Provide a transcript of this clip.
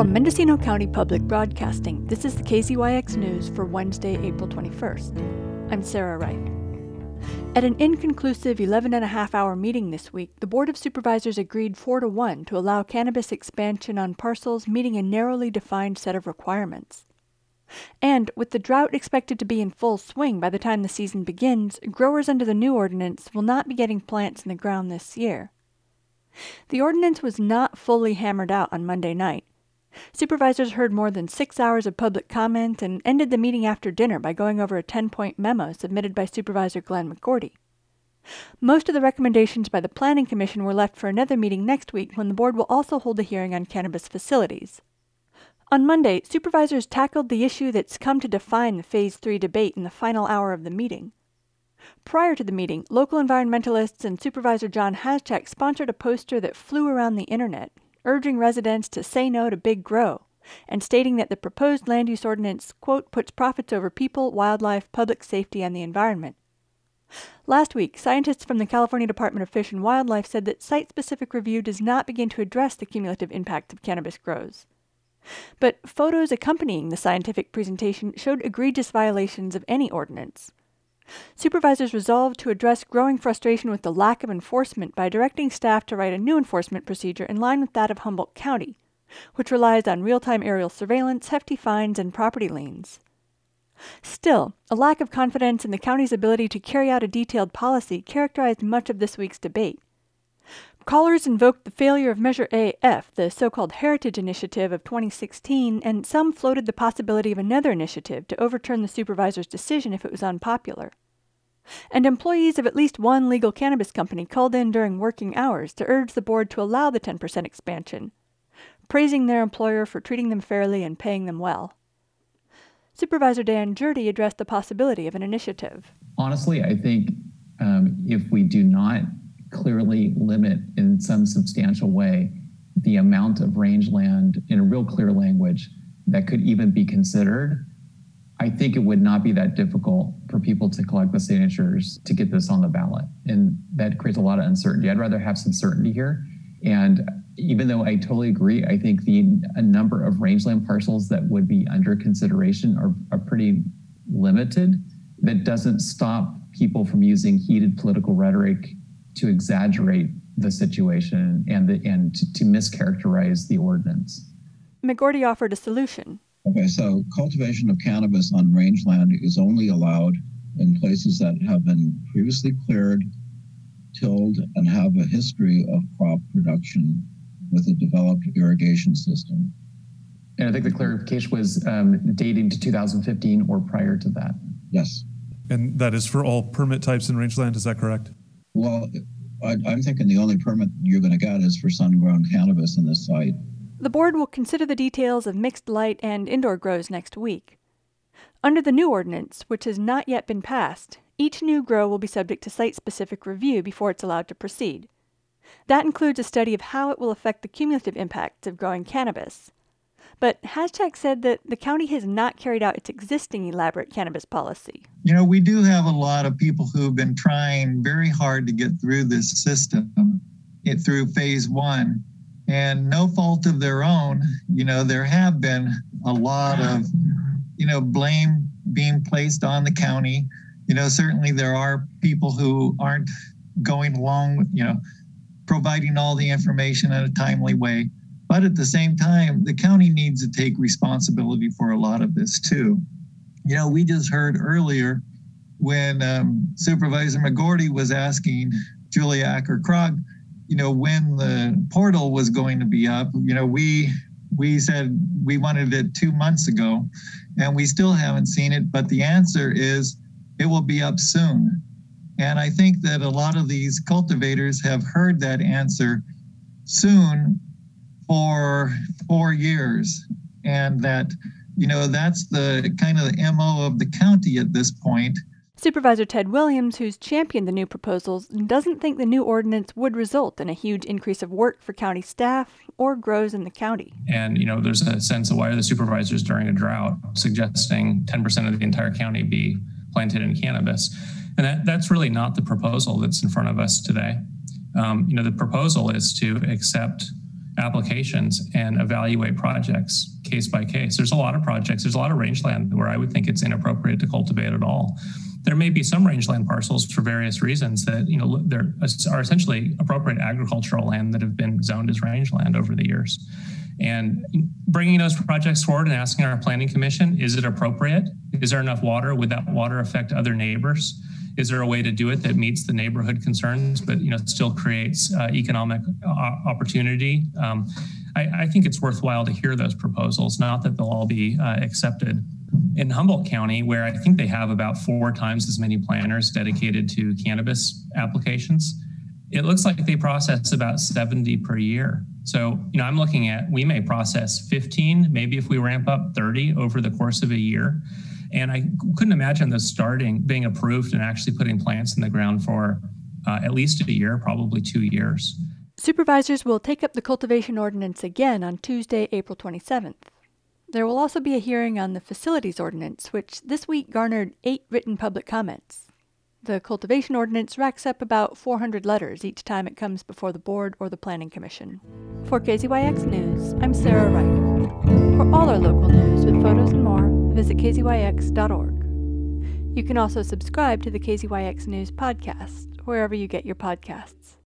From Mendocino County Public Broadcasting, this is the KZYX News for Wednesday, April 21st. I'm Sarah Wright. At an inconclusive 11 and a half hour meeting this week, the Board of Supervisors agreed 4 to 1 to allow cannabis expansion on parcels meeting a narrowly defined set of requirements. And with the drought expected to be in full swing by the time the season begins, growers under the new ordinance will not be getting plants in the ground this year. The ordinance was not fully hammered out on Monday night. Supervisors heard more than six hours of public comment and ended the meeting after dinner by going over a 10 point memo submitted by Supervisor Glenn McGorty. Most of the recommendations by the Planning Commission were left for another meeting next week when the board will also hold a hearing on cannabis facilities. On Monday, supervisors tackled the issue that's come to define the Phase 3 debate in the final hour of the meeting. Prior to the meeting, local environmentalists and Supervisor John Haschak sponsored a poster that flew around the internet, urging residents to say no to big grow, and stating that the proposed land use ordinance, quote, puts profits over people, wildlife, public safety, and the environment. Last week, scientists from the California Department of Fish and Wildlife said that site specific review does not begin to address the cumulative impact of cannabis grows. But photos accompanying the scientific presentation showed egregious violations of any ordinance. Supervisors resolved to address growing frustration with the lack of enforcement by directing staff to write a new enforcement procedure in line with that of Humboldt County, which relies on real time aerial surveillance, hefty fines, and property liens. Still, a lack of confidence in the county's ability to carry out a detailed policy characterized much of this week's debate. Callers invoked the failure of Measure AF, the so called Heritage Initiative of 2016, and some floated the possibility of another initiative to overturn the supervisor's decision if it was unpopular. And employees of at least one legal cannabis company called in during working hours to urge the board to allow the 10% expansion, praising their employer for treating them fairly and paying them well. Supervisor Dan Gjerde addressed the possibility of an initiative. Honestly, I think um, if we do not clearly limit in some substantial way the amount of rangeland in a real clear language that could even be considered, I think it would not be that difficult for people to collect the signatures to get this on the ballot. And that creates a lot of uncertainty. I'd rather have some certainty here. And even though I totally agree, I think the a number of rangeland parcels that would be under consideration are, are pretty limited. That doesn't stop people from using heated political rhetoric to exaggerate the situation and the, and to, to mischaracterize the ordinance. McGorty offered a solution. Okay, so cultivation of cannabis on rangeland is only allowed in places that have been previously cleared, tilled, and have a history of crop production with a developed irrigation system. And I think the clarification was um, dating to 2015 or prior to that. Yes. And that is for all permit types in rangeland, is that correct? Well, I, am thinking the only permit you're going to get is for sun-grown cannabis in this site. The board will consider the details of mixed light and indoor grows next week. Under the new ordinance, which has not yet been passed, each new grow will be subject to site specific review before it's allowed to proceed. That includes a study of how it will affect the cumulative impacts of growing cannabis. But Haschak said that the county has not carried out its existing elaborate cannabis policy. You know, we do have a lot of people who've been trying very hard to get through this system it, through phase one, and no fault of their own. You know, there have been a lot of, you know, blame being placed on the county. You know, certainly there are people who aren't going along you know, providing all the information in a timely way. But at the same time, the county needs to take responsibility for a lot of this too. You know, we just heard earlier when um, Supervisor McGorty was asking Juliak or Krog, you know, when the portal was going to be up. You know, we we said we wanted it two months ago, and we still haven't seen it. But the answer is it will be up soon. And I think that a lot of these cultivators have heard that answer soon for four years. And that, you know, that's the kind of the MO of the county at this point. Supervisor Ted Williams, who's championed the new proposals, doesn't think the new ordinance would result in a huge increase of work for county staff or grows in the county. And, you know, there's a sense of why are the supervisors during a drought suggesting 10% of the entire county be planted in cannabis. And that, that's really not the proposal that's in front of us today. Um, you know, the proposal is to accept applications and evaluate projects case by case. There's a lot of projects, there's a lot of rangeland where I would think it's inappropriate to cultivate at all. There may be some rangeland parcels for various reasons that you know there are essentially appropriate agricultural land that have been zoned as rangeland over the years. And bringing those projects forward and asking our planning commission, is it appropriate? Is there enough water? Would that water affect other neighbors? Is there a way to do it that meets the neighborhood concerns, but you know still creates uh, economic uh, opportunity? Um, I, I, think it's worthwhile to hear those proposals. Not that they'll all be uh, accepted. In Humboldt County, where I think they have about four times as many planners dedicated to cannabis applications, it looks like they process about 70 per year. So, you know, I'm looking at we may process 15, maybe if we ramp up 30 over the course of a year. And I couldn't imagine this starting, being approved and actually putting plants in the ground for uh, at least a year, probably two years. Supervisors will take up the cultivation ordinance again on Tuesday, April 27th. There will also be a hearing on the facilities ordinance, which this week garnered eight written public comments. The cultivation ordinance racks up about 400 letters each time it comes before the board or the planning commission. For KZYX News, I'm Sarah Wright. For all our local news with photos and more, visit kzyx.org. You can also subscribe to the KZYX News podcast wherever you get your podcasts.